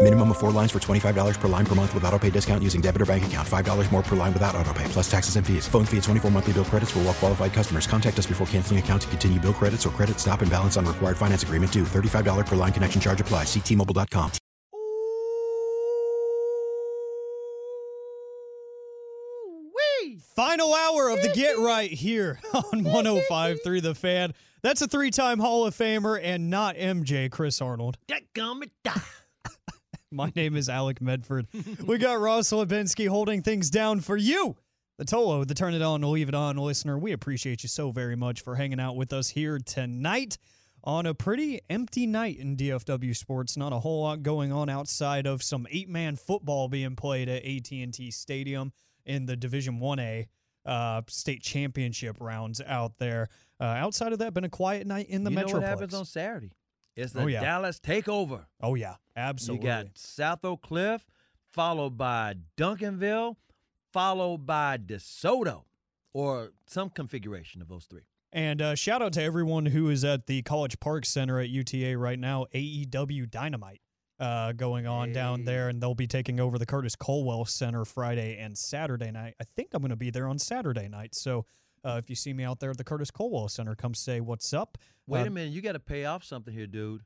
Minimum of four lines for $25 per line per month with auto pay discount using debit or bank account. $5 more per line without auto pay, plus taxes and fees. Phone fee at 24 monthly bill credits for all well qualified customers. Contact us before canceling account to continue bill credits or credit stop and balance on required finance agreement due. $35 per line connection charge apply. Ctmobile.com. Final hour of the Get Right here on 105.3 The Fan. That's a three-time Hall of Famer and not MJ Chris Arnold. My name is Alec Medford. we got Ross Lipinski holding things down for you. The Tolo, the Turn It On, Leave It On listener. We appreciate you so very much for hanging out with us here tonight on a pretty empty night in DFW sports. Not a whole lot going on outside of some eight-man football being played at AT&T Stadium in the Division 1A uh, state championship rounds out there. Uh, outside of that, been a quiet night in the you know Metroplex. what happens on Saturday? It's the Oh, yeah. Dallas takeover. Oh yeah, absolutely. You got South Oak Cliff, followed by Duncanville, followed by DeSoto, or some configuration of those three. And uh, shout out to everyone who is at the College Park Center at UTA right now. AEW Dynamite uh, going on down there, and they'll be taking over the Curtis Culwell Center Friday and Saturday night. I think I'm going to be there on Saturday night. So uh, if you see me out there at the Curtis Culwell Center, come say what's up. Wait Uh, a minute, you got to pay off something here, dude.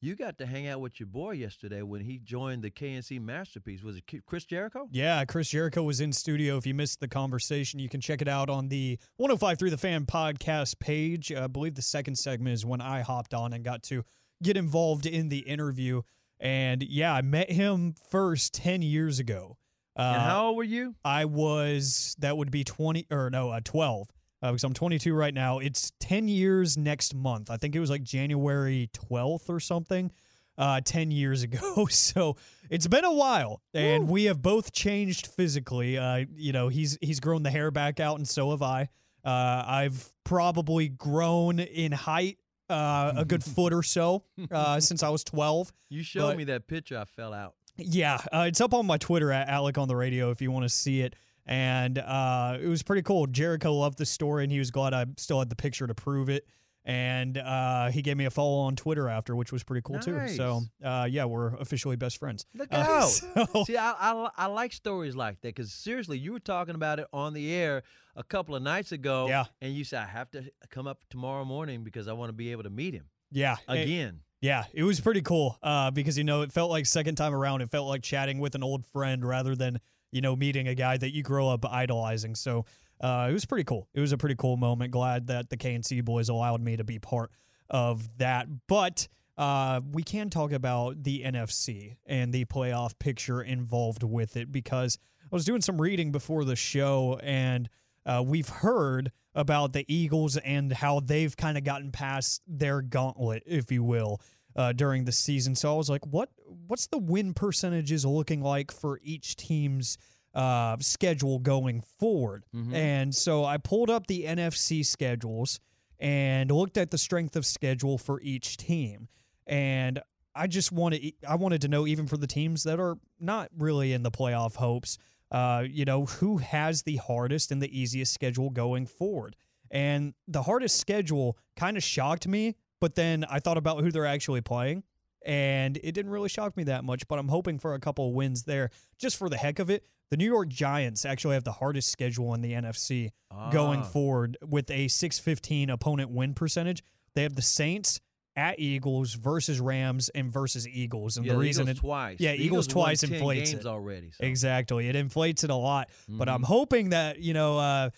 You got to hang out with your boy yesterday when he joined the KNC Masterpiece. Was it Chris Jericho? Yeah, Chris Jericho was in studio. If you missed the conversation, you can check it out on the 1053 The Fan podcast page. I believe the second segment is when I hopped on and got to get involved in the interview. And yeah, I met him first 10 years ago. Uh, and how old were you? I was, that would be 20, or no, uh, 12, uh, because I'm 22 right now. It's 10 years next month. I think it was like January 12th or something, uh, 10 years ago. So it's been a while, and we have both changed physically. Uh, you know, he's he's grown the hair back out, and so have I. Uh, I've probably grown in height uh, a good foot or so uh, since I was 12. You showed But- me that picture. I fell out. Yeah, uh, it's up on my Twitter at Alec on the radio if you want to see it. And uh, it was pretty cool. Jericho loved the story, and he was glad I still had the picture to prove it. And uh, he gave me a follow on Twitter after, which was pretty cool too. So uh, yeah, we're officially best friends. Look Uh, out! so- See, I, I I like stories like that because seriously, you were talking about it on the air a couple of nights ago. Yeah. and you said I have to come up tomorrow morning because I want to be able to meet him yeah, it- again. Yeah, it was pretty cool uh, because you know it felt like second time around. It felt like chatting with an old friend rather than you know meeting a guy that you grow up idolizing. So uh, it was pretty cool. It was a pretty cool moment. Glad that the KNC boys allowed me to be part of that. But uh, we can talk about the NFC and the playoff picture involved with it because I was doing some reading before the show and uh, we've heard about the Eagles and how they've kind of gotten past their gauntlet, if you will, uh, during the season. So I was like, what what's the win percentages looking like for each team's uh, schedule going forward? And so I pulled up the NFC schedules and looked at the strength of schedule for each team. And I just wanted I wanted to know even for the teams that are not really in the playoff hopes, uh, you know, who has the hardest and the easiest schedule going forward. And the hardest schedule kind of shocked me, but then I thought about who they're actually playing. and it didn't really shock me that much. But I'm hoping for a couple of wins there, just for the heck of it. The New York Giants actually have the hardest schedule in the NFC going Ah. forward with a 615 opponent win percentage. They have the Saints at Eagles versus Rams and versus Eagles. And Yeah, the reason Eagles it, twice. Yeah, The Eagles, Eagles twice 10 inflates games it. already, so. Exactly. It inflates it a lot. But I'm Mhm. hoping that, you know, uh,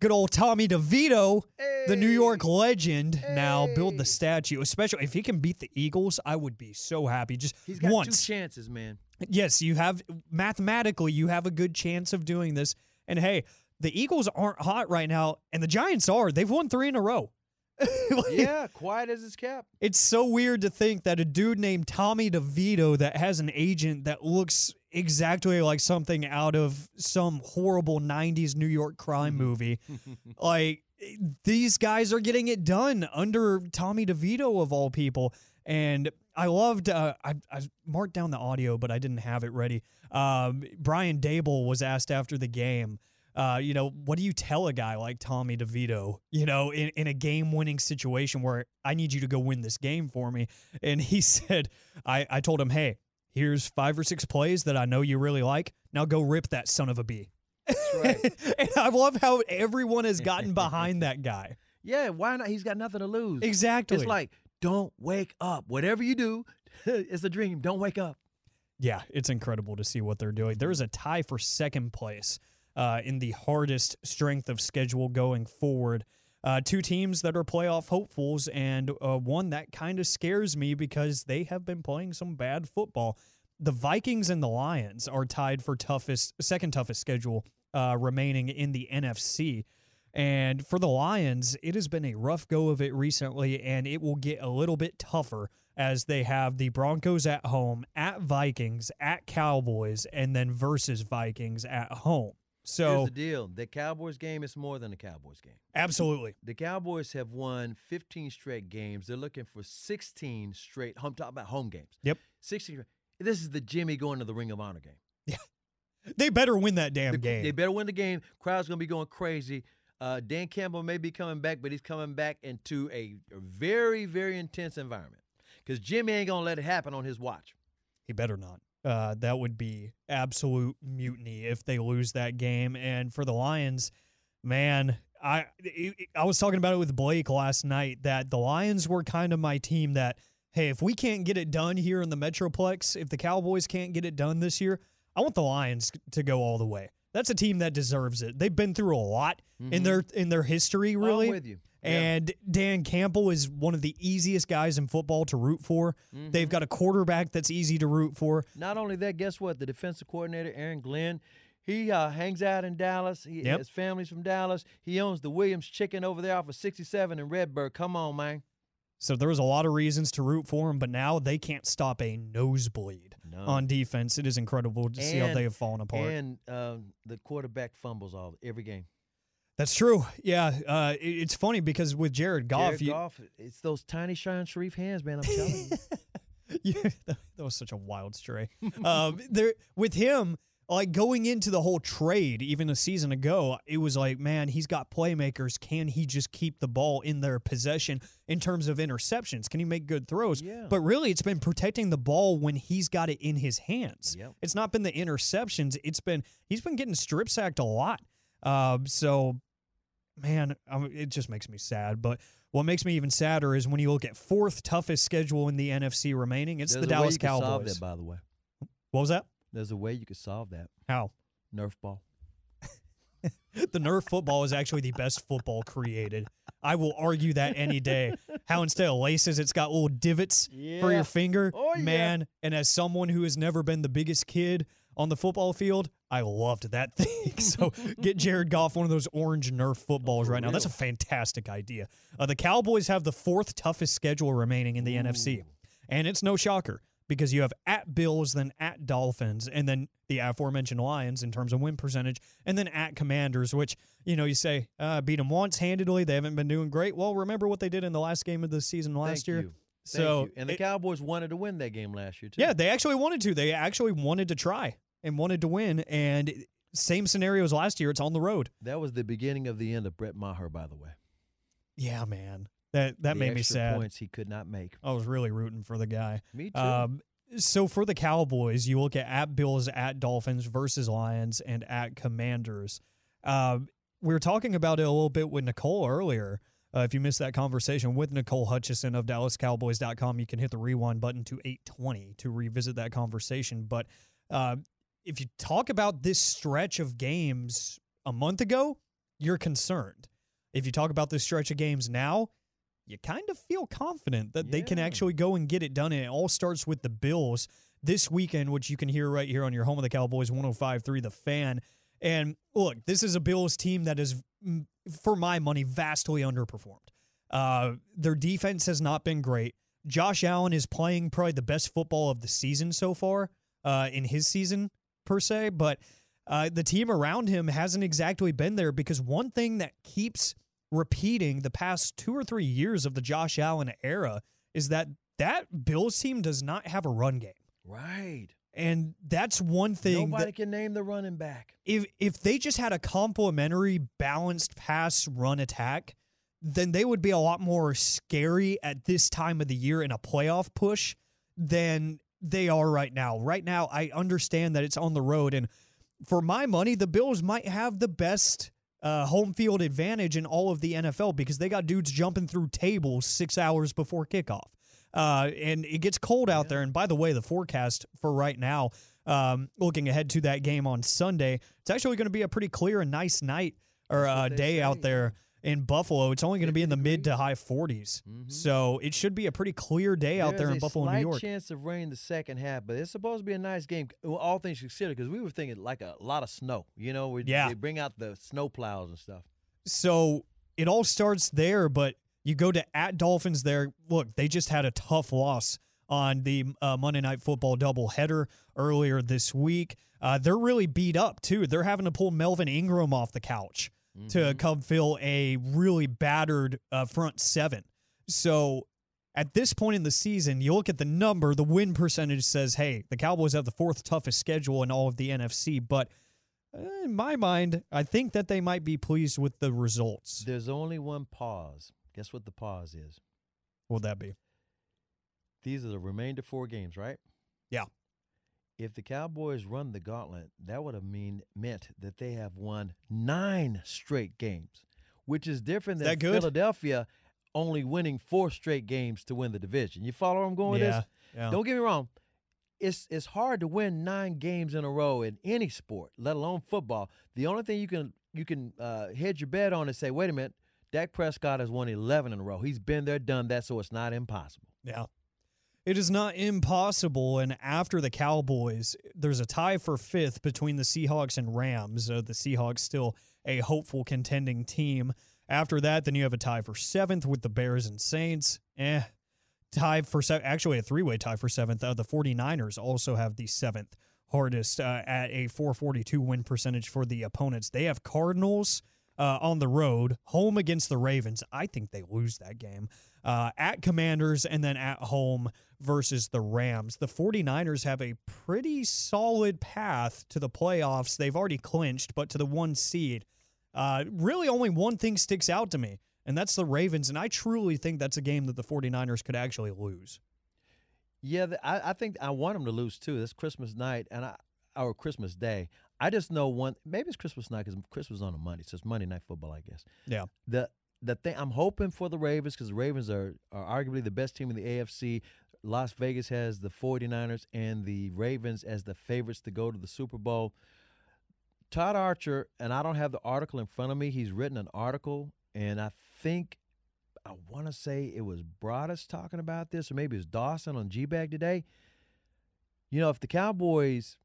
good old Tommy DeVito, the New York legend, now build the statue. Especially if he can beat the Eagles, I would be so happy. Just He's got once. two chances, man. Yes, you have mathematically you have a good chance of doing this. And hey, the Eagles aren't hot right now, and the Giants are. They've won three in a row. Like, yeah, quiet as it's kept. It's so weird to think that a dude named Tommy DeVito that has an agent that looks exactly like something out of some horrible 90s New York crime movie. like these guys are getting it done under Tommy DeVito of all people. And I loved, uh, I, I marked down the audio, but I didn't have it ready. Um, Brian Daboll was asked after the game, uh, you know, what do you tell a guy like Tommy DeVito, you know, in, in a game winning situation where I need you to go win this game for me? And he said, I, I told him, hey, here's five or six plays that I know you really like. Now go rip that son of a bee. and I love how everyone has gotten behind that guy. Yeah, why not? He's got nothing to lose. Exactly. It's like, don't wake up. Whatever you do, it's a dream. Don't wake up. Yeah, it's incredible to see what they're doing. There is a tie for second place uh, in the hardest strength of schedule going forward. Uh, two teams that are playoff hopefuls, and uh, one that kind of scares me because they have been playing some bad football. The Vikings and the Lions are tied for toughest, second toughest schedule uh, remaining in the NFC. And for the Lions, it has been a rough go of it recently, and it will get a little bit tougher as they have the Broncos at home, at Vikings, at Cowboys, and then versus Vikings at home. So, Here's the deal: the Cowboys game is more than the Cowboys game. absolutely. The Cowboys have won 15 straight games. They're looking for 16 straight. I'm talking about home games. Yep. 16. This is the Jimmy going to the Ring of Honor game. Yeah, They better win that damn game. They better win the game. Crowd's gonna be going crazy. Uh, Dan Campbell may be coming back, but he's coming back into a very, very intense environment because Jimmy ain't gonna let it happen on his watch. He better not. Uh, that would be absolute mutiny if they lose that game. And for the Lions, man, I I was talking about it with Blake last night that the Lions were kind of my team that hey, if we can't get it done here in the Metroplex, if the Cowboys can't get it done this year, I want the Lions to go all the way. That's a team that deserves it. They've been through a lot in their in their history, I'm really. with you. Yeah. And Dan Campbell is one of the easiest guys in football to root for. They've got a quarterback that's easy to root for. Not only that, guess what? The defensive coordinator, Aaron Glenn, he uh, hangs out in Dallas. He, Yep. His family's from Dallas. He owns the Williams Chicken over there off of 67 in Redbird. Come on, man. So there was a lot of reasons to root for him, but now they can't stop a nosebleed No. on defense. It is incredible to see how they have fallen apart. And um, the quarterback fumbles all every game. That's true. Yeah, uh, it- it's funny because with Jared Goff, Jared you, Goff, it's those tiny Shan Shariff hands, man. I'm telling you. you that was such a wild stray. um, there with him, like going into the whole trade, even a season ago, it was like, man, he's got playmakers. Can he just keep the ball in their possession in terms of interceptions? Can he make good throws? Yeah. But really, it's been protecting the ball when he's got it in his hands. Yep. It's not been the interceptions. It's been he's been getting strip sacked a lot. Um, so, man, it just makes me sad. But what makes me even sadder is when you look at fourth toughest schedule in the NFC remaining. It's There's the a way Dallas you can Solve Cowboys. that, by the way. What was that? There's a way you could solve that. How? Nerf ball. The Nerf football is actually the best football created. I will argue that any day. How instead of laces, it's got little divots for your finger. Oh, yeah. Man, and as someone who has never been the biggest kid on the football field, I loved that thing. so get Jared Goff one of those orange Nerf footballs right now. That's a fantastic idea. Uh, the Cowboys have the fourth toughest schedule remaining in the NFC. And it's no shocker because you have at Bills, then at Dolphins, and then the aforementioned Lions in terms of win percentage, and then at Commanders, which, you know, you say, uh, beat them once handedly. They haven't been doing great. Well, remember what they did in the last game of the season last Thank year? you. So, and the it- Cowboys wanted to win that game last year too. yeah, they actually wanted to. They actually wanted to try and wanted to win. And same scenario as last year. It's on the road. that was the beginning of the end of Brett Maher, by the way. Yeah, man. That that the made me sad. Points he could not make. I was really rooting for the guy. Me too. Um, so for the Cowboys, you look at at Bills, at Dolphins versus Lions, and at Commanders. Um, we were talking about it a little bit with Nicole earlier. Uh, if you missed that conversation with Nicole Hutchison of DallasCowboys.com, you can hit the rewind button to 820 to revisit that conversation. But uh, if you talk about this stretch of games a month ago, you're concerned. If you talk about this stretch of games now, you kind of feel confident that they can actually go and get it done. And it all starts with the Bills this weekend, which you can hear right here on your home of the Cowboys 105.3 The Fan. And look, this is a Bills team that is, for my money, vastly underperformed. Uh, their defense has not been great. Josh Allen is playing probably the best football of the season so far uh, in his season, per se. But uh, the team around him hasn't exactly been there because one thing that keeps repeating the past two or three years of the Josh Allen era is that that Bills team does not have a run game. Right. And that's one thing Nobody that can name the running back. if if they just had a complementary balanced pass run attack, then they would be a lot more scary at this time of the year in a playoff push than they are right now. Right now, I understand that it's on the road and for my money, the Bills might have the best uh, home field advantage in all of the NFL because they got dudes jumping through tables six hours before kickoff. Uh, and it gets cold out there. And by the way, the forecast for right now, um, looking ahead to that game on Sunday, it's actually going to be a pretty clear and nice night or uh, day say, out there in Buffalo. It's only going to be in the mid to high 40s. So it should be a pretty clear day out there in Buffalo, New York. chance of rain the second half, but it's supposed to be a nice game, all things considered, because we were thinking like a lot of snow. You know, we, Yeah. they bring out the snow plows and stuff. So it all starts there, but you go to at Dolphins there. Look, they just had a tough loss on the uh, Monday Night Football doubleheader earlier this week. Uh, they're really beat up, too. They're having to pull Melvin Ingram off the couch to come fill a really battered uh, front seven. So at this point in the season, you look at the number, the win percentage says, hey, the Cowboys have the fourth toughest schedule in all of the NFC. But uh, in my mind, I think that they might be pleased with the results. There's only one pause. Guess what the pause is? What would that be? These are the remainder four games, right? Yeah. If the Cowboys run the gauntlet, that would have mean meant that they have won nine straight games, which is different Is than? Philadelphia only winning four straight games to win the division. You follow where I'm going with yeah, this? yeah. Don't get me wrong. It's it's hard to win nine games in a row in any sport, let alone football. The only thing you can you can uh, hedge your bet on is say, wait a minute, Dak Prescott has won 11 in a row. He's been there, done that, so it's not impossible. Yeah. It is not impossible. And after the Cowboys, there's a tie for fifth between the Seahawks and Rams. Uh, the Seahawks still a hopeful contending team. After that, then you have a tie for seventh with the Bears and Saints. Eh. Tie for actually a three way tie for seventh. Uh, the 49ers also have the seventh hardest uh, at a 442 win percentage for the opponents. They have Cardinals uh, on the road, home against the Ravens. I think they lose that game. Uh, at Commanders and then at home versus the Rams. The 49ers have a pretty solid path to the playoffs. They've already clinched, but to the one seed. Uh, really, only one thing sticks out to me, and that's the Ravens. And I truly think that's a game that the 49ers could actually lose. Yeah, I, I think I want them to lose too. It's Christmas night and I or Christmas Day. I just know one. Maybe it's Christmas night because Christmas is on a Monday, so it's Monday Night Football, I guess. Yeah. The the thing I'm hoping for the Ravens because the Ravens are are arguably the best team in the AFC. Las Vegas has the 49ers and the Ravens as the favorites to go to the Super Bowl. Todd Archer, and I don't have the article in front of me. He's written an article, and I think I want to say it was Broadus talking about this, or maybe it was Dawson on G Bag today. You know, if the Cowboys,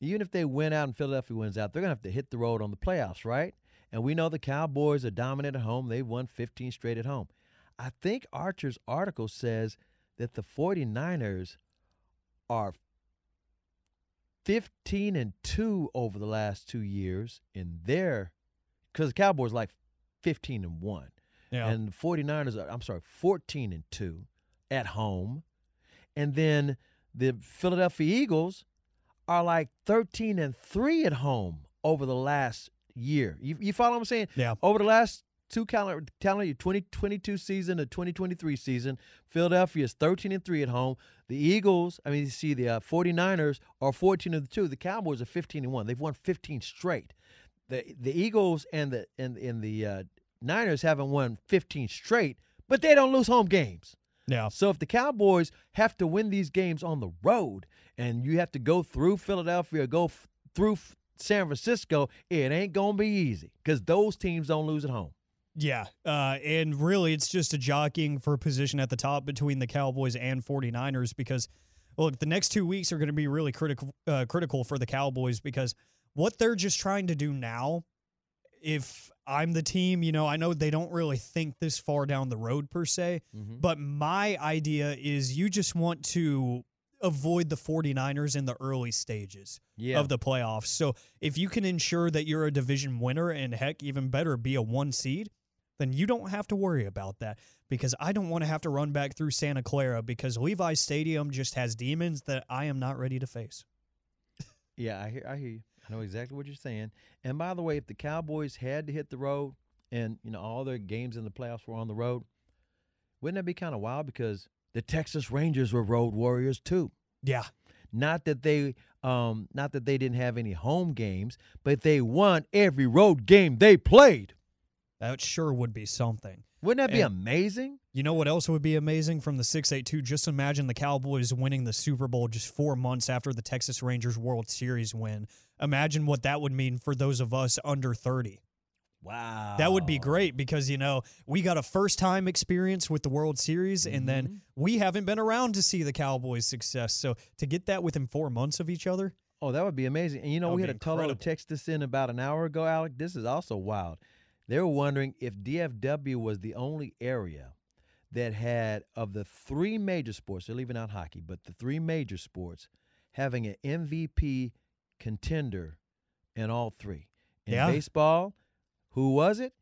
even if they win out and Philadelphia wins out, they're going to have to hit the road on the playoffs, right? And we know the Cowboys are dominant at home. They've won 15 straight at home. I think Archer's article says that the 49ers are 15 and 2 over the last two years in their because the Cowboys like 15 and 1. Yeah. And the 49ers are, I'm sorry, 14 and 2 at home. And then the Philadelphia Eagles are like 13 and 3 at home over the last year. You, you follow what I'm saying? Yeah. Over the last two calendar calendar year 2022 season to 2023 season. Philadelphia is 13 and 3 at home. The Eagles, I mean, you see the uh, 49ers are 14 and 2. The Cowboys are 15 and 1. They've won 15 straight. The the Eagles and the and, and the uh, Niners haven't won 15 straight, but they don't lose home games. Yeah. So if the Cowboys have to win these games on the road and you have to go through Philadelphia, go f- through f- San Francisco, it ain't going to be easy because those teams don't lose at home. Yeah. Uh, and really, it's just a jockeying for position at the top between the Cowboys and 49ers because, look, the next two weeks are going to be really critical, uh, critical for the Cowboys because what they're just trying to do now, if I'm the team, you know, I know they don't really think this far down the road per se, Mm-hmm. but my idea is you just want to avoid the 49ers in the early stages Yeah. of the playoffs. So if you can ensure that you're a division winner and heck, even better, be a one seed, then you don't have to worry about that because I don't want to have to run back through Santa Clara because Levi Stadium just has demons that I am not ready to face. Yeah, I hear I hear you. I know exactly what you're saying. And by the way, if the Cowboys had to hit the road and, you know, all their games in the playoffs were on the road, wouldn't that be kind of wild because the Texas Rangers were road warriors too. Yeah. Not that they um not that they didn't have any home games, but they won every road game they played. That sure would be something. Wouldn't that be And- amazing? You know what else would be amazing from the 682? Just imagine the Cowboys winning the Super Bowl just four months after the Texas Rangers World Series win. Imagine what that would mean for those of us under 30. Wow. That would be great because, you know, we got a first time experience with the World Series and Mm-hmm. then we haven't been around to see the Cowboys' success. So to get that within four months of each other, Oh, that would be amazing. And you know, we had a Tolo text this in about an hour ago, Alec. This is also wild. They were wondering if DFW was the only area that had, of the three major sports, they're leaving out hockey, but the three major sports, having an MVP contender in all three. In Yeah. baseball, who was it?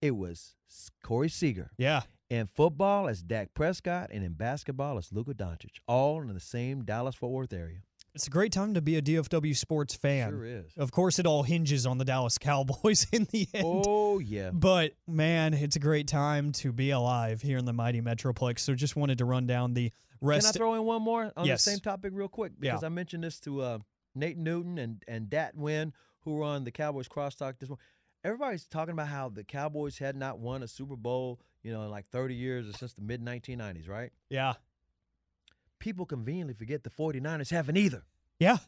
It was Corey Seager. yeah, In football, it's Dak Prescott, and in basketball, it's Luka Doncic, all in the same Dallas Fort Worth area. It's a great time to be a DFW sports fan. Sure is. Of course, it all hinges on the Dallas Cowboys in the end. Oh yeah. But man, it's a great time to be alive here in the mighty Metroplex. So just wanted to run down the rest. Can I throw in one more on Yes. the same topic real quick? Yeah. Because I mentioned this to uh, Nate Newton and, and Dat Nguyen, who were on the Cowboys crosstalk this morning. Everybody's talking about how the Cowboys had not won a Super Bowl, you know, in like 30 years or since the mid 1990s, right? yeah, People conveniently forget the 49ers haven't either. yeah,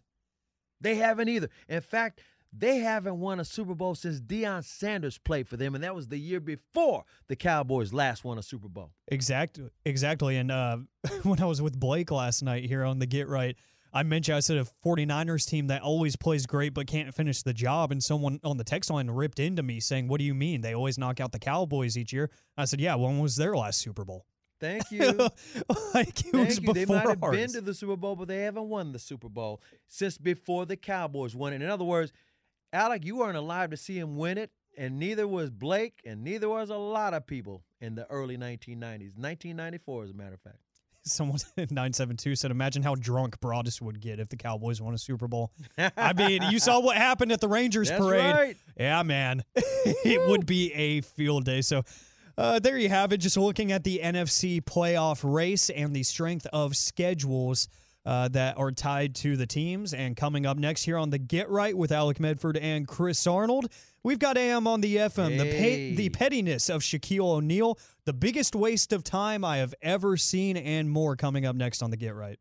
They haven't either. In fact, they haven't won a Super Bowl since Deion Sanders played for them, and that was the year before the Cowboys last won a Super Bowl. exactly, exactly. And uh, when I was with Blake last night here on the Get Right, I mentioned I said a 49ers team that always plays great but can't finish the job. And someone on the text line ripped into me saying, "What do you mean? They always knock out the Cowboys each year?" I said, "Yeah, when was their last Super Bowl?" Thank you. like it was Thank you. They might have ours. been to the Super Bowl, but they haven't won the Super Bowl since before the Cowboys won it. In other words, Alec, you weren't alive to see him win it, and neither was Blake, and neither was a lot of people in the early 1990s. 1994, as a matter of fact. Someone in nine seven two said, "Imagine how drunk Broadus would get if the Cowboys won a Super Bowl." I mean, you saw what happened at the Rangers That's parade. right. Yeah, man, it would be a field day. So. Uh, there you have it. Just looking at the NFC playoff race and the strength of schedules uh, that are tied to the teams. And coming up next here on the Get Right with Alec Medford and Chris Arnold, we've got AM on the FM. The pe- the pettiness of Shaquille O'Neal, the biggest waste of time I have ever seen, and more coming up next on the Get Right.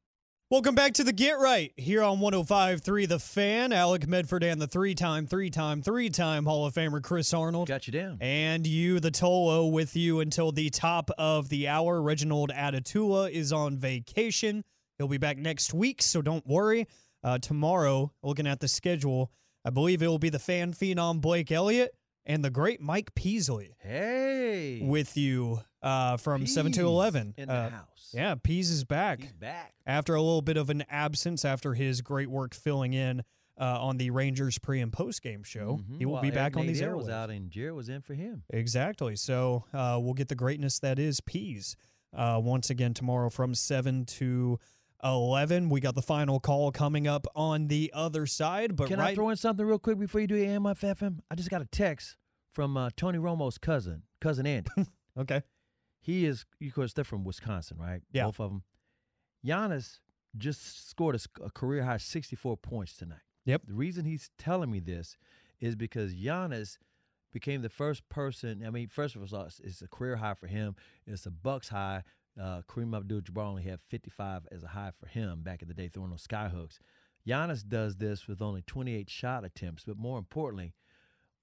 Welcome back to the Get Right here on 105.3 The Fan. Alec Medford and the three-time, three-time, three-time Hall of Famer Chris Arnold. Got you down. And you, the Tolo, with you until the top of the hour. Reginald Atatula is on vacation. He'll be back next week, so don't worry. Uh, tomorrow, looking at the schedule, I believe it will be the fan phenom Blake Elliott and the great Mike Peasley Hey. with you uh, from 7 to 11. In the Uh, house. yeah, Pease is back He's back. after a little bit of an absence after his great work filling in uh, on the Rangers pre and post game show. Mhm. He will Well, be back on these was airwaves. out, and Jared was in for him. Exactly. So uh, we'll get the greatness that is Peas uh, once again tomorrow from 7 to 11. We got the final call coming up on the other side. But Can right I throw in something real quick before you do AMFFM? I just got a text from uh, Tony Romo's cousin, cousin Andy. Okay. He is, of course, they're from Wisconsin, right? Yeah. Both of them. Giannis just scored a, a career high 64 points tonight. Yep. The reason he's telling me this is because Giannis became the first person. I mean, first of all, it's, it's a career high for him. It's a Bucks high. Uh, Kareem Abdul-Jabbar only had 55 as a high for him back in the day, throwing those skyhooks. Giannis does this with only 28 shot attempts, but more importantly,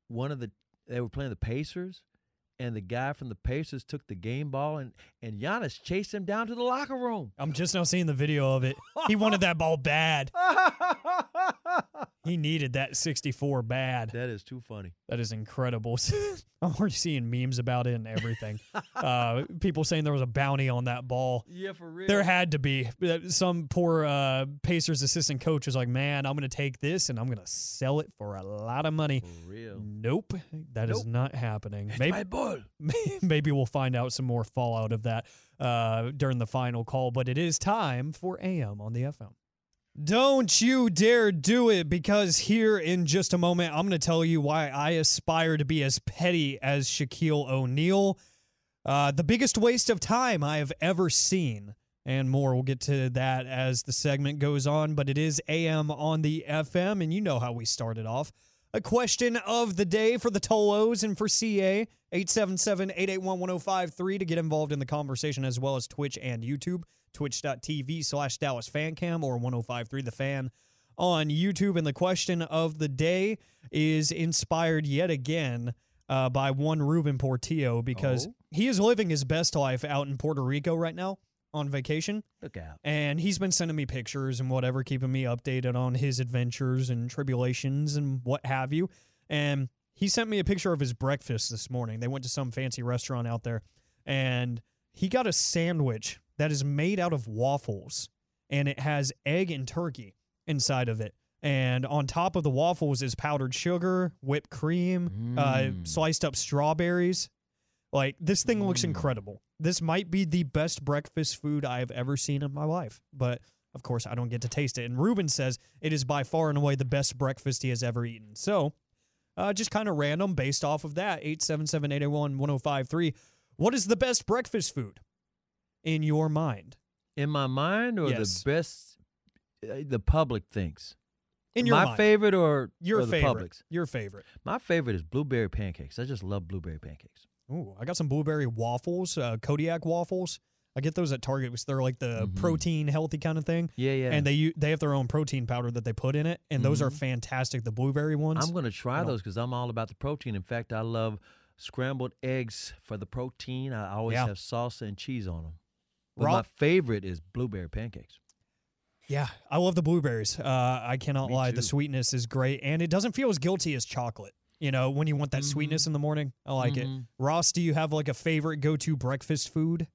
one of the they were playing the Pacers, and the guy from the Pacers took the game ball, and and Giannis chased him down to the locker room. I'm just now seeing the video of it. He wanted that ball bad. He needed that 64 bad. that is too funny. That is incredible. I'm already seeing memes about it and everything. uh, people saying there was a bounty on that ball. Yeah, for real. There had to be. Some poor uh, Pacers assistant coach was like, man, I'm going to take this and I'm going to sell it for a lot of money. for real. Nope, that is Nope. not happening. It's Maybe, my ball. maybe we'll find out some more fallout of that uh, during the final call, but it is time for AM on the FM. Don't you dare do it because here in just a moment, I'm going to tell you why I aspire to be as petty as Shaquille O'Neal. Uh, the biggest waste of time I have ever seen, and more. We'll get to that as the segment goes on, but it is AM on the FM, and you know how we started off. A question of the day for the Tolos and for CA, 877 881 1053 to get involved in the conversation as well as Twitch and YouTube, twitch.tv slash Dallas Fancam or 1053 The Fan on YouTube. And the question of the day is inspired yet again uh, by one Ruben Portillo because Oh. he is living his best life out in Puerto Rico right now on vacation. Look out. And he's been sending me pictures and whatever, keeping me updated on his adventures and tribulations and what have you. And he sent me a picture of his breakfast this morning. They went to some fancy restaurant out there and he got a sandwich that is made out of waffles and it has egg and turkey inside of it. And on top of the waffles is powdered sugar, whipped cream, uh, Mm. sliced up strawberries. Like this thing looks Mm. incredible. This might be the best breakfast food I have ever seen in my life, but of course I don't get to taste it. And Ruben says it is by far and away the best breakfast he has ever eaten. So, uh, just kind of random based off of that. 877 881 1053. What is the best breakfast food in your mind? In my mind, or Yes. the best, uh, the public thinks. In your my mind. favorite or Your or the favorite. public's? Your favorite. My favorite is blueberry pancakes. I just love blueberry pancakes. Ooh, I got some blueberry waffles, uh, Kodiak waffles. I get those at Target because they're like the Mhm. protein healthy kind of thing. Yeah, yeah. And they u- they have their own protein powder that they put in it, and those are fantastic. The blueberry ones. I'm going to try those because I'm all about the protein. In fact, I love scrambled eggs for the protein. I always Yeah. have salsa and cheese on them. But Raw- my favorite is blueberry pancakes. Yeah, I love the blueberries. Uh, I cannot Me lie. The sweetness is great, and it doesn't feel as guilty as chocolate. You know, when you want that sweetness in the morning, I like it. Mhm. Ross, do you have like a favorite go-to breakfast food?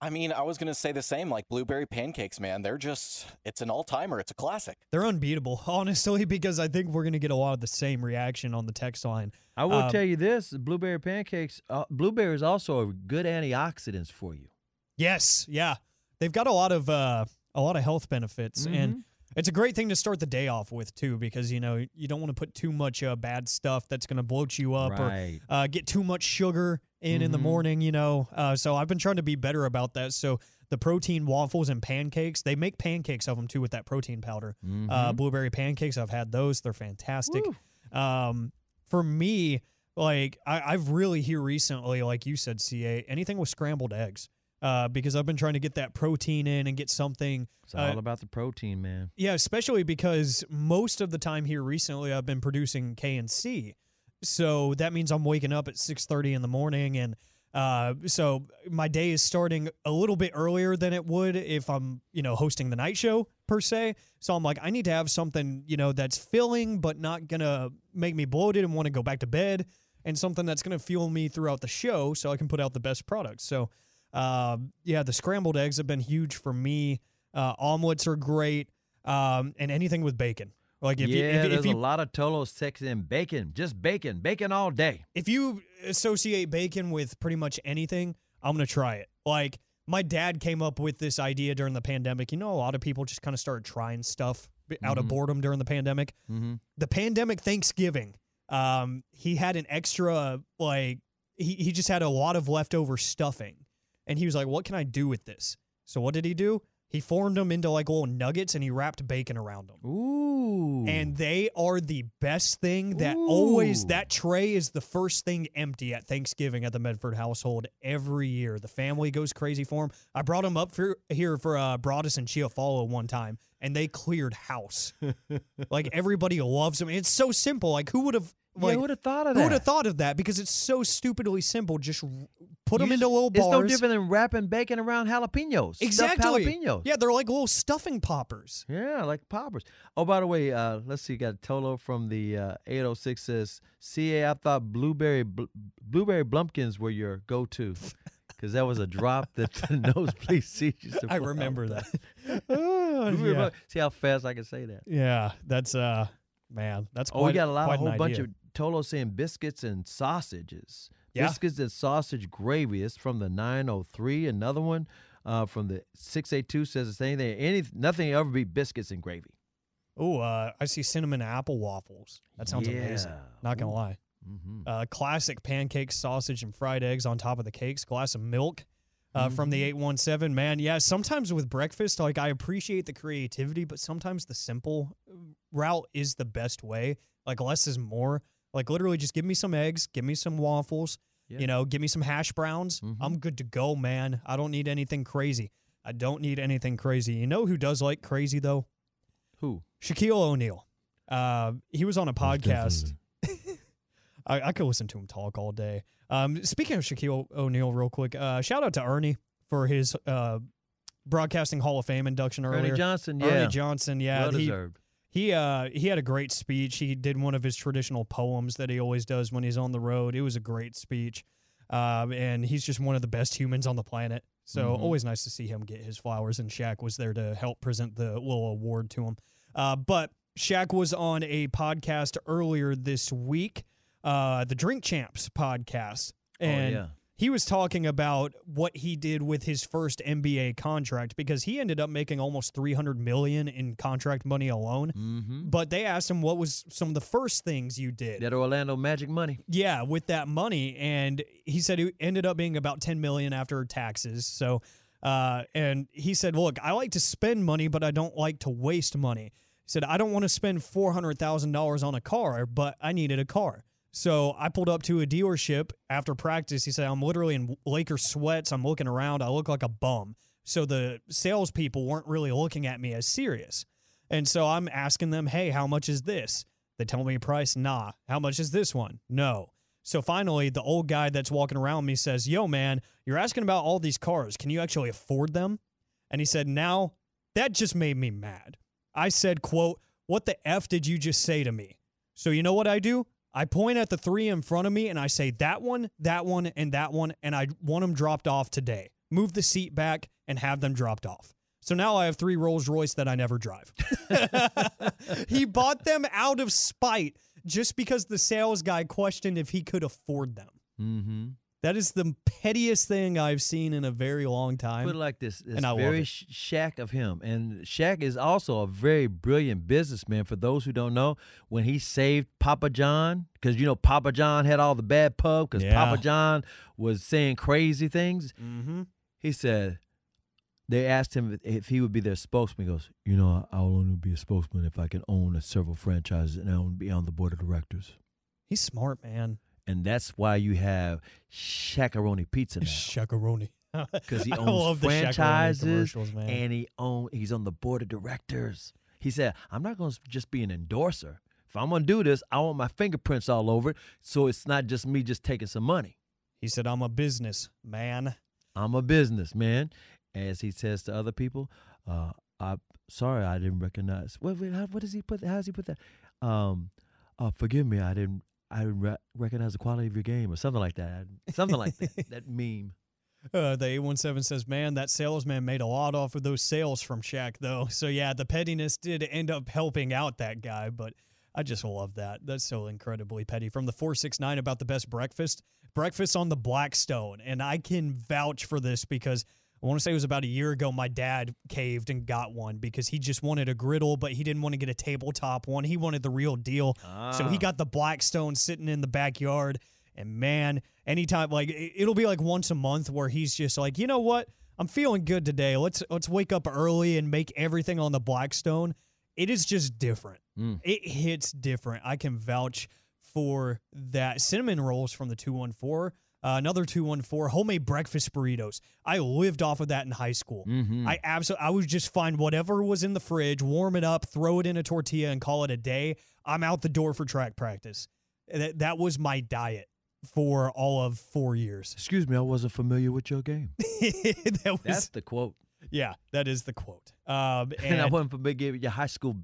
I mean, I was gonna say the same. Like blueberry pancakes, man. They're just—it's an all-timer. It's a classic. They're unbeatable, honestly, because I think we're gonna get a lot of the same reaction on the text line. I will Um, tell you this: blueberry pancakes. Uh, blueberries also are good antioxidants for you. Yes, yeah, they've got a lot of uh, a lot of health benefits, and it's a great thing to start the day off with too, because you know you don't want to put too much uh, bad stuff that's gonna bloat you up Right. or uh, get too much sugar in in the Mhm. morning. You know, uh, so I've been trying to be better about that. So the protein waffles and pancakes, they make pancakes of them too with that protein powder. Uh, Mhm. blueberry pancakes, I've had those; they're fantastic. Um, for me, like I, I've really here recently, like you said, CA, anything with scrambled eggs. Uh, because I've been trying to get that protein in and get something. It's uh, all about the protein, man. yeah, especially because most of the time here recently I've been producing K and C. So that means I'm waking up at 6:30 in the morning and uh, so my day is starting a little bit earlier than it would if I'm, you know, hosting the night show per se. So I'm like I need to have something, you know, that's filling but not going to make me bloated and want to go back to bed and something that's going to fuel me throughout the show so I can put out the best product. So uh, yeah, the scrambled eggs have been huge for me. Uh, omelets are great, um, and anything with bacon. Like if yeah, you if, there's if you a lot of Tolo sex in bacon. Just bacon, bacon all day. if you associate bacon with pretty much anything, I'm gonna try it. Like my dad came up with this idea during the pandemic. You know, a lot of people just kind of started trying stuff out of Mhm. boredom during the pandemic. Mm-hmm. The pandemic Thanksgiving, um, he had an extra like he he just had a lot of leftover stuffing, and he was like, "What can I do with this?" So what did he do? He formed them into like little nuggets, and he wrapped bacon around them. Ooh. And they are the best thing that always that tray is the first thing empty at Thanksgiving at the Medford household every year. The family goes crazy for them. I brought them up for here for uh, Broadus and Chiafalo one time, and they cleared house. like everybody loves them. It's so simple. Like who would have Yeah, who would have thought of that? who would have thought of that? Because it's so stupidly simple. Just put them You into just- little bars. It's no different than wrapping bacon around jalapenos. Exactly. jalapenos. Yeah, they're like little stuffing poppers. Yeah, like poppers. Oh, by the way, uh, let's see. You got Tolo from the uh, 806 says, "CA, I thought blueberry bl- blueberry blumpkins were your go-to because that was a drop that the nosebleed seats used to." I remember that. Blueberry yeah. See how fast I can say that. Yeah, that's uh, man, that's Oh, we got a lot, a whole bunch of Tolo saying biscuits and sausages. Yeah. Biscuits and sausage gravy. It's from the 903. Another one uh, from the 682 says the same thing. Any nothing ever beat biscuits and gravy. Oh, uh, I see cinnamon apple waffles. That sounds amazing. Not gonna lie. Mm-hmm. Uh, classic pancakes, sausage, and fried eggs on top of the cakes. Glass of milk. Uh, From the 817, man. Yeah, sometimes with breakfast, like I appreciate the creativity, but sometimes the simple route is the best way. Like less is more. Like literally just give me some eggs, give me some waffles, Yeah. you know, give me some hash browns. Mhm. I'm good to go, man. I don't need anything crazy. I don't need anything crazy. You know who does like crazy though? Who? Shaquille O'Neal. Uh, he was on a podcast. I, I could listen to him talk all day. Um, speaking of Shaquille O'Neal, real quick, uh, shout out to Ernie for his uh, broadcasting Hall of Fame induction earlier. Ernie Johnson. Yeah. Ernie Johnson, yeah, well he deserved. He uh he had a great speech. He did one of his traditional poems that he always does when he's on the road. It was a great speech, um, and he's just one of the best humans on the planet. So Mhm. always nice to see him get his flowers. And Shaq was there to help present the little award to him. Uh, but Shaq was on a podcast earlier this week, uh, the Drink Champs podcast, and oh yeah. He was talking about what he did with his first NBA contract because he ended up making almost 300 million in contract money alone. Mm-hmm. But they asked him what was some of the first things you did. That Orlando Magic money. Yeah, with that money, and he said it ended up being about 10 million after taxes. So, uh, and he said, "Look, I like to spend money, but I don't like to waste money." He said, "I don't want to spend four hundred thousand dollars on a car, but I needed a car." So I pulled up to a dealership after practice. He said, "I'm literally in Laker sweats. I'm looking around. I look like a bum." So the salespeople weren't really looking at me as serious. And so I'm asking them, hey, how much is this? They tell me a price. Nah. How much is this one? No. So finally, the old guy that's walking around me says, yo, man, you're asking about all these cars. Can you actually afford them? And he said, now that just made me mad. I said, quote, what the F did you just say to me? So you know what I do? I point at the three in front of me and I say, that one, that one, and that one, and I want them dropped off today. Move the seat back and have them dropped off. So now I have three Rolls Royce that I never drive. he bought them out of spite just because the sales guy questioned if he could afford them. Mm-hmm. That is the pettiest thing I've seen in a very long time. Put it like this: it's and I very sh- Shaq of him, and Shaq is also a very brilliant businessman. For those who don't know, when he saved Papa John, because you know Papa John had all the bad pub, because Yeah. Papa John was saying crazy things. mm-hmm. He said they asked him if- he would be their spokesman. He goes, "You know, I will only be a spokesman if I can own a several franchises and I to be on the board of directors." He's smart, man. And that's why you have Shaqaroni Pizza now. Shakaroni. because he owns franchises and he own he's on the board of directors. He said, "I'm not going to just be an endorser. If I'm going to do this, I want my fingerprints all over it, so it's not just me just taking some money. He said, I'm a business man. I'm a businessman." As he says to other people, uh, "I sorry, I didn't recognize. What, what, how, what does he put? How does he put that? Um, uh, forgive me, I didn't." I re- recognize the quality of your game, or something like that. Something like that. That meme. Uh, the 817 says, man, that salesman made a lot off of those sales from Shaq, though. So, yeah, the pettiness did end up helping out that guy, but I just love that. That's so incredibly petty. From the 469 about the best breakfast, breakfast on the Blackstone. And I can vouch for this because I want to say it was about a year ago, my dad caved and got one because he just wanted a griddle, but he didn't want to get a tabletop one. He wanted the real deal. So he Ah. got the Blackstone sitting in the backyard And man, anytime like it- it'll be like once a month where he's just like, you know what, I'm feeling good today. Let's let's wake up early and make everything on the Blackstone. It is just different. Mm. It hits different. I can vouch for that. Cinnamon rolls from the 214. Uh, another 214 homemade breakfast burritos. I lived off of that in high school. Mhm. I absolutely I would just find whatever was in the fridge, warm it up, throw it in a tortilla and call it a day. I'm out the door for track practice. That that was my diet for all of 4 years. Excuse me, I wasn't familiar with your game. that was That's the quote. yeah, that is the quote. Um And, and, I wasn't familiar with your high school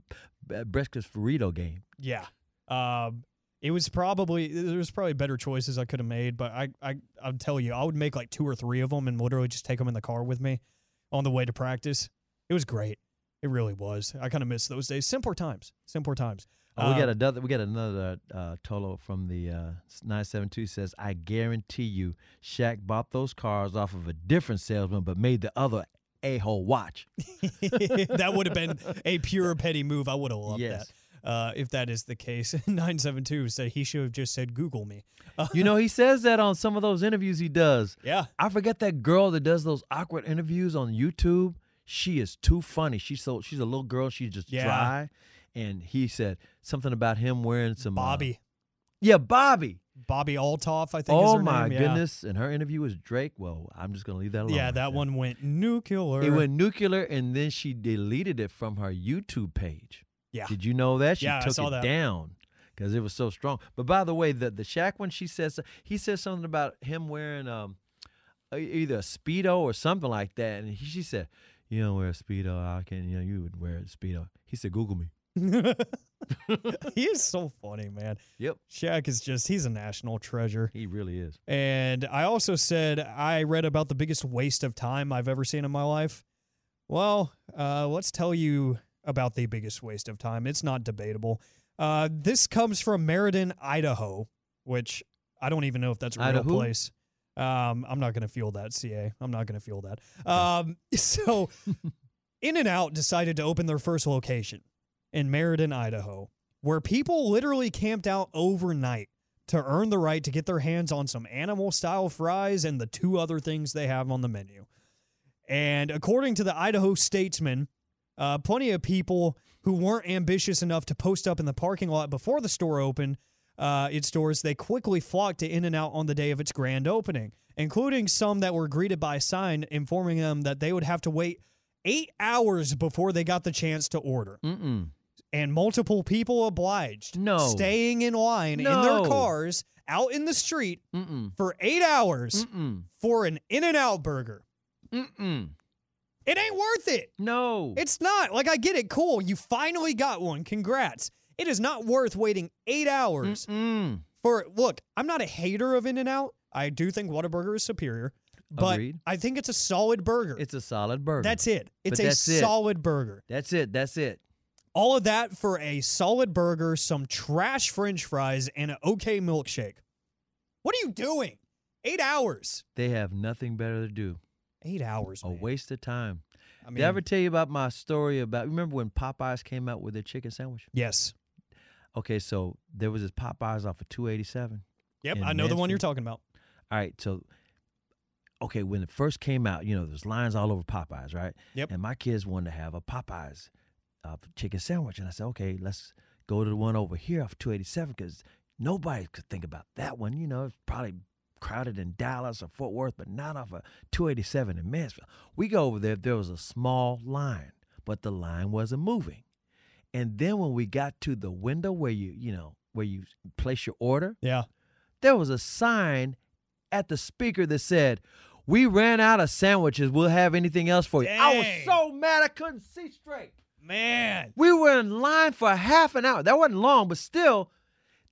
breakfast burrito game. Yeah. Um, it was probably there was probably better choices I could have made, but I I I'll tell you, I would make like two or three of them and literally just take them in the car with me on the way to practice. It was great. It really was. I kind of miss those days. Simpler times. Simpler times. Oh, we got Uh, another. We got another uh, Tolo from the uh, nine seven two says, "I guarantee you, Shaq bought those cars off of a different salesman, but made the other a hole watch." that would have been a pure petty move. I would have loved Yes. that. Uh, if that is the case, nine seven two said he should have just said Google me. Uh, you know, he says that on some of those interviews he does. Yeah. I forget that girl that does those awkward interviews on YouTube. She is too funny. She's so she's a little girl. She's just Yeah. dry. And he said something about him wearing some uh, Bobby. yeah, Bobby. Bobbi Althoff, I think. is Oh my name. Yeah. goodness! And her interview was Drake. Well, I'm just gonna leave that alone. Yeah, right that there. one went nuclear. It went nuclear, and then she deleted it from her YouTube page. Yeah. Did you know that? She Yeah, took it that. down because it was so strong. But by the way, the the Shaq one, she says he says something about him wearing um either a speedo or something like that, and he, she said, "You don't wear a speedo. I can. You know, you would wear a speedo." He said, "Google me." he is so funny, man. Yep, Shaq is just, he's a national treasure. he really is. And I also said I read about the biggest waste of time I've ever seen in my life. Well, uh, let's tell you about the biggest waste of time. It's not debatable. Uh, this comes from Meridian, Idaho, which I don't even know if that's a real place. Um, I'm not going to fuel that, CA. I'm not going to fuel that. Um, so, In-N-Out decided to open their first location in Meridian, Idaho, where people literally camped out overnight to earn the right to get their hands on some animal style fries and the two other things they have on the menu. And according to the Idaho Statesman, uh, plenty of people who weren't ambitious enough to post up in the parking lot before the store opened uh, its doors, they quickly flocked to In-N-Out on the day of its grand opening, including some that were greeted by a sign informing them that they would have to wait eight hours before they got the chance to order. Mm-mm. And multiple people obliged, No. staying in line in their cars out in the street Mm-mm. for eight hours Mm-mm. for an In-N-Out burger. It ain't worth it. No. It's not. Like, I get it. Cool. You finally got one. Congrats. It is not worth waiting eight hours Mm-mm. for. Look, I'm not a hater of In-N-Out. I do think Whataburger is superior, but Agreed. I think it's a solid burger. It's a solid burger. That's it. It's But a that's it. solid burger. That's it. That's it. All of that for a solid burger, some trash french fries, and an okay milkshake. What are you doing? Eight hours. They have nothing better to do. Eight hours. A waste of time. I mean, Did I ever tell you about my story about? Remember when Popeyes came out with their chicken sandwich? yes. Okay, so there was this Popeyes off of 287. Yep. I know the one you're talking about. All right, so okay, when it first came out, you know, there's lines all over Popeyes, right? Yep. And my kids wanted to have a Popeyes uh, chicken sandwich, and I said, okay, let's go to the one over here off 287 because nobody could think about that one. You know, it's probably crowded in Dallas or Fort Worth, but not off of 287 in Mansfield. We go over there, there was a small line, but the line wasn't moving. And then when we got to the window where you, you know, where you place your order, Yeah. there was a sign at the speaker that said, "We ran out of sandwiches. We'll have anything else for you." I was so mad I couldn't see straight. Man. We were in line for half an hour. That wasn't long, but still,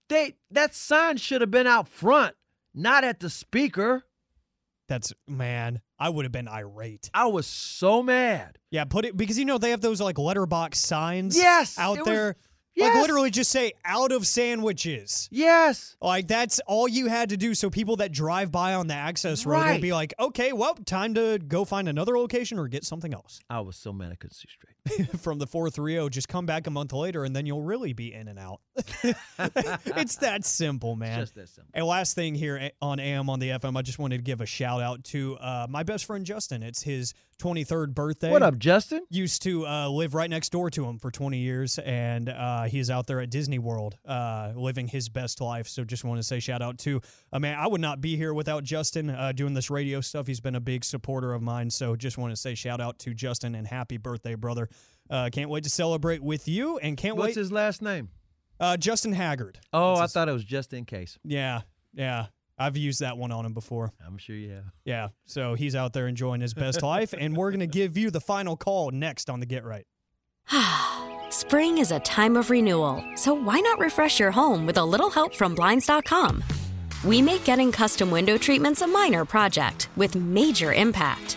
they that sign should have been out front, not at the speaker. That's, man, I would have been irate. I was so mad. Yeah. Put it, because you know, they have those like letterbox signs Yes, out it was- there. yes. Like literally just say out of sandwiches. Yes. Like that's all you had to do. So people that drive by on the access road Right. would be like, okay, well, time to go find another location or get something else. I was so mad I couldn't see straight. from the 4 3 just come back a month later and then you'll really be in and out. it's that simple, man. Just that simple. And last thing here eh, on AM on the FM, I just wanted to give a shout out to uh, my best friend Justin. It's his 23rd birthday. What up, Justin? Used to uh, live right next door to him for 20 years, and uh, he's out there at Disney World uh, living his best life. So just want to say shout out to, uh, man, I would not be here without Justin uh, doing this radio stuff. He's been a big supporter of mine. So just want to say shout out to Justin and happy birthday, brother. Uh, can't wait to celebrate with you, and can't What's wait. What's his last name? uh, Justin Haggard. Oh, That's I his- thought it was just in case. Yeah, yeah. I've used that one on him before. I'm sure you have. Yeah. So he's out there enjoying his best life, and we're going to give you the final call next on the Get Right. Spring is a time of renewal, so why not refresh your home with a little help from Blinds.com? We make getting custom window treatments a minor project with major impact.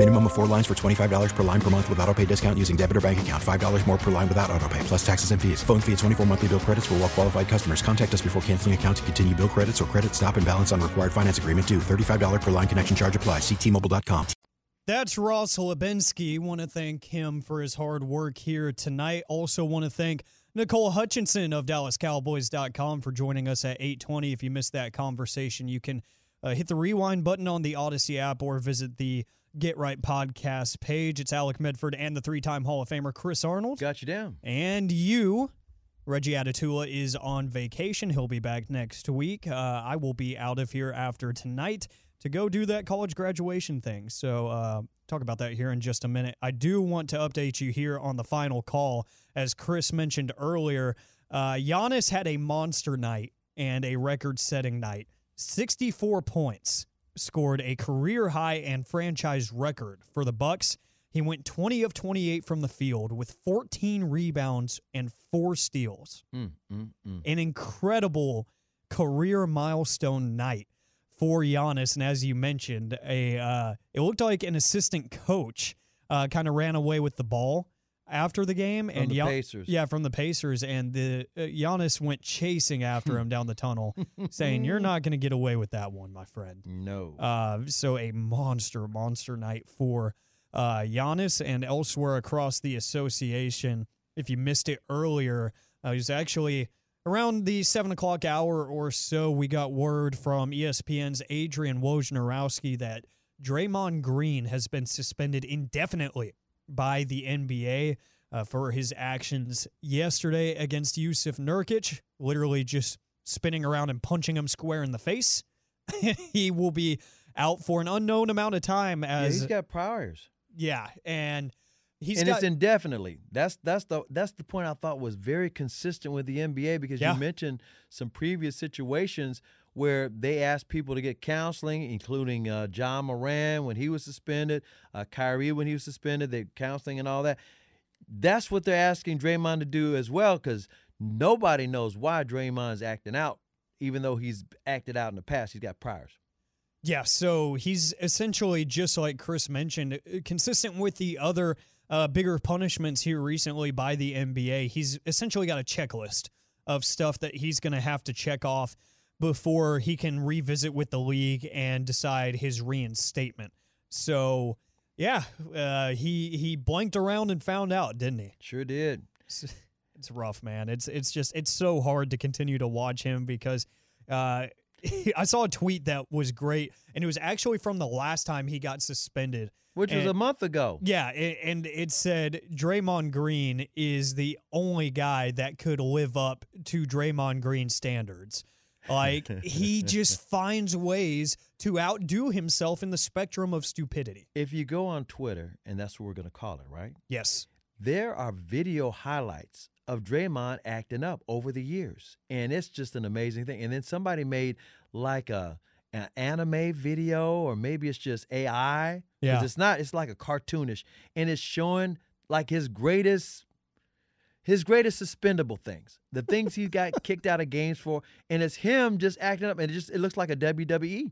Minimum of four lines for $25 per line per month with auto pay discount using debit or bank account. $5 more per line without auto pay, plus taxes and fees. Phone fee at 24 monthly bill credits for all well qualified customers. Contact us before canceling account to continue bill credits or credit stop and balance on required finance agreement due. $35 per line connection charge applies. Ctmobile.com. That's Ross Lebinsky. Want to thank him for his hard work here tonight. Also want to thank Nicole Hutchinson of DallasCowboys.com for joining us at 820. If you missed that conversation, you can uh, hit the rewind button on the Audacy app or visit the Get Right podcast page. It's Alec Medford and the three-time Hall of Famer Chris Arnold. Got you down. And you, Reggie Atatula, is on vacation. He'll be back next week. Uh, I will be out of here after tonight to go do that college graduation thing. So, uh, talk about that here in just a minute. I do want to update you here on the final call. As Chris mentioned earlier, uh, Giannis had a monster night and a record setting night 64 points scored a career high and franchise record for the Bucks. He went 20 of 28 from the field with 14 rebounds and 4 steals. Mm, mm, mm. An incredible career milestone night for Giannis and as you mentioned, a uh, it looked like an assistant coach uh, kind of ran away with the ball after the game From and the Gian- Pacers. Yeah, from the Pacers and the uh, Giannis went chasing after him down the tunnel saying you're not going to get away with that one, my friend. No. Uh, so a monster, monster night for uh, Giannis and elsewhere across the association. If you missed it earlier, uh, it was actually around the seven o'clock hour or so. We got word from ESPN's Adrian Wojnarowski that Draymond Green has been suspended indefinitely by the NBA uh, for his actions yesterday against Jusuf Nurkic, literally just spinning around and punching him square in the face. he will be out for an unknown amount of time Yeah, as he's got priors. yeah, and he's and got it's indefinitely. That's that's the that's the point I thought was very consistent with the NBA because Yeah. you mentioned some previous situations where they asked people to get counseling, including uh, Ja Morant when he was suspended, uh, Kyrie when he was suspended, the counseling and all that. That's what they're asking Draymond to do as well because Nobody knows why Draymond's acting out, even though he's acted out in the past. He's got priors. Yeah, so he's essentially just like Chris mentioned, uh, consistent with the other uh, bigger punishments here recently by the NBA. He's essentially got a checklist of stuff that he's going to have to check off before he can revisit with the league and decide his reinstatement. So, yeah, uh, he he blanked around and found out, didn't he? Sure did. It's, it's rough, man. It's it's just it's so hard to continue to watch him because uh, I saw a tweet that was great, and it was actually from the last time he got suspended, which was a month ago. Yeah, it, and it said Draymond Green is the only guy that could live up to Draymond Green standards. Like he just finds ways to outdo himself in the spectrum of stupidity. If you go on Twitter, and that's what we're going to call it, right? Yes. There are video highlights of Draymond acting up over the years, and it's just an amazing thing. And then somebody made like a an anime video, or maybe it's just AI. Yeah, it's not. It's like a cartoonish, and it's showing like his greatest his greatest suspendable things, the things he got kicked out of games for, and it's him just acting up, and it just it looks like a WWE.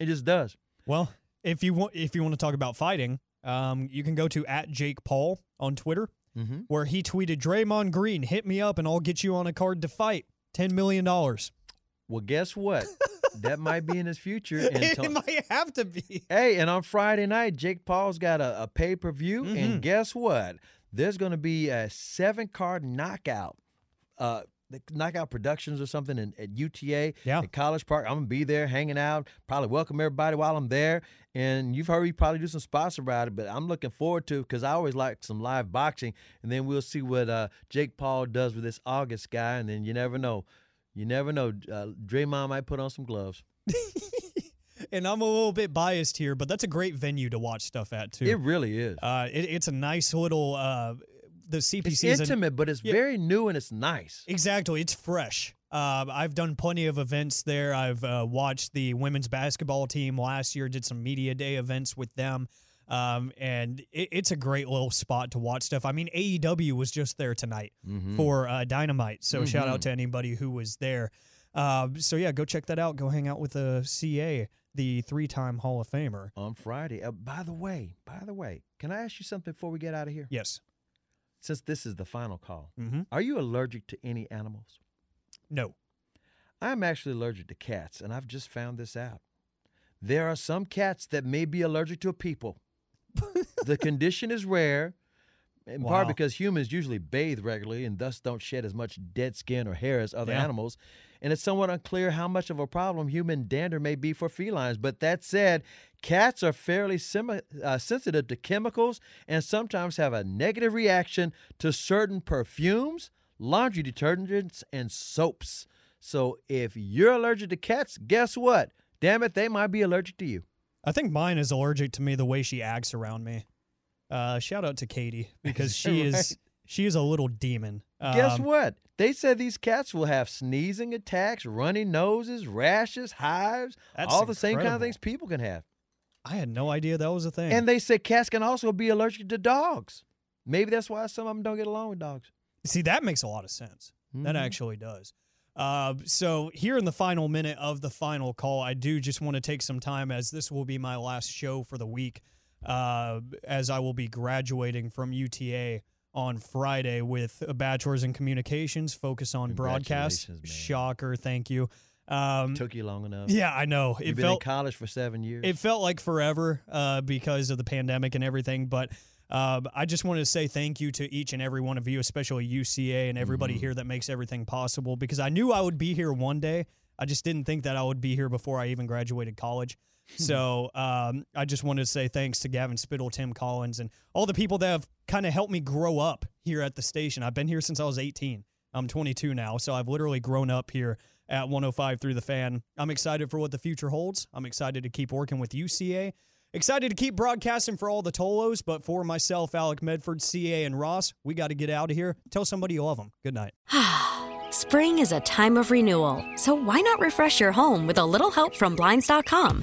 It just does. Well, if you want, if you want to talk about fighting, um, you can go to at Jake Paul on Twitter, mm-hmm. where he tweeted Draymond Green, hit me up, and I'll get you on a card to fight. Ten million dollars. Well, guess what? that might be in his future. And it might have to be. Hey, and on Friday night, Jake Paul's got a, a pay per view, mm-hmm. and guess what? There's going to be a seven card knockout. Uh, the knockout productions or something in, at UTA yeah. at College Park. I'm gonna be there hanging out, probably welcome everybody while I'm there. And you've heard me probably do some spots about it, but I'm looking forward to because I always like some live boxing. And then we'll see what uh, Jake Paul does with this August guy. And then you never know, you never know. Uh, Draymond might put on some gloves. and I'm a little bit biased here, but that's a great venue to watch stuff at too. It really is. Uh, it, it's a nice little. Uh, the CPC it's intimate, but it's yeah, very new and it's nice. Exactly, it's fresh. Uh, I've done plenty of events there. I've uh, watched the women's basketball team last year. Did some media day events with them. Um, and it, it's a great little spot to watch stuff. I mean, AEW was just there tonight mm-hmm. for uh, Dynamite, so mm-hmm. shout out to anybody who was there. Uh, so yeah, go check that out. Go hang out with the CA, the three-time Hall of Famer, on Friday. Uh, by the way, by the way, can I ask you something before we get out of here? Yes. Since this is the final call, mm-hmm. are you allergic to any animals? No. I'm actually allergic to cats, and I've just found this out. There are some cats that may be allergic to people. the condition is rare, in wow. part because humans usually bathe regularly and thus don't shed as much dead skin or hair as other yeah. animals. And it's somewhat unclear how much of a problem human dander may be for felines. But that said, cats are fairly sim- uh, sensitive to chemicals and sometimes have a negative reaction to certain perfumes, laundry detergents, and soaps. So if you're allergic to cats, guess what? Damn it, they might be allergic to you. I think mine is allergic to me the way she acts around me. Uh, shout out to Katie because she right? is she is a little demon. Um, Guess what? They said these cats will have sneezing attacks, runny noses, rashes, hives, all the same kind of things people can have. I had no idea that was a thing. And they said cats can also be allergic to dogs. Maybe that's why some of them don't get along with dogs. See, that makes a lot of sense. That Mhm. actually does. Uh, so here in the final minute of the final call, I do just want to take some time as this will be my last show for the week, uh, as I will be graduating from UTA on Friday with a bachelor's in communications, focus on broadcast. Man. Shocker, thank you. Um, Took you long enough. yeah, I know. It You've been felt in college for seven years. it felt like forever uh, because of the pandemic and everything. But uh, I just wanted to say thank you to each and every one of you, especially UCA and everybody Mm-hmm. here that makes everything possible. Because I knew I would be here one day. I just didn't think that I would be here before I even graduated college. So um, I just wanted to say thanks to Gavin Spittle, Tim Collins, and all the people that have kind of helped me grow up here at the station. I've been here since I was 18. I'm 22 now, so I've literally grown up here at 105 through the fan. I'm excited for what the future holds. I'm excited to keep working with UCA. Excited to keep broadcasting for all the Tolos, but for myself, Alec Medford, CA, and Ross, we got to get out of here. Tell somebody you love them. Good night. Spring is a time of renewal, so why not refresh your home with a little help from Blinds.com?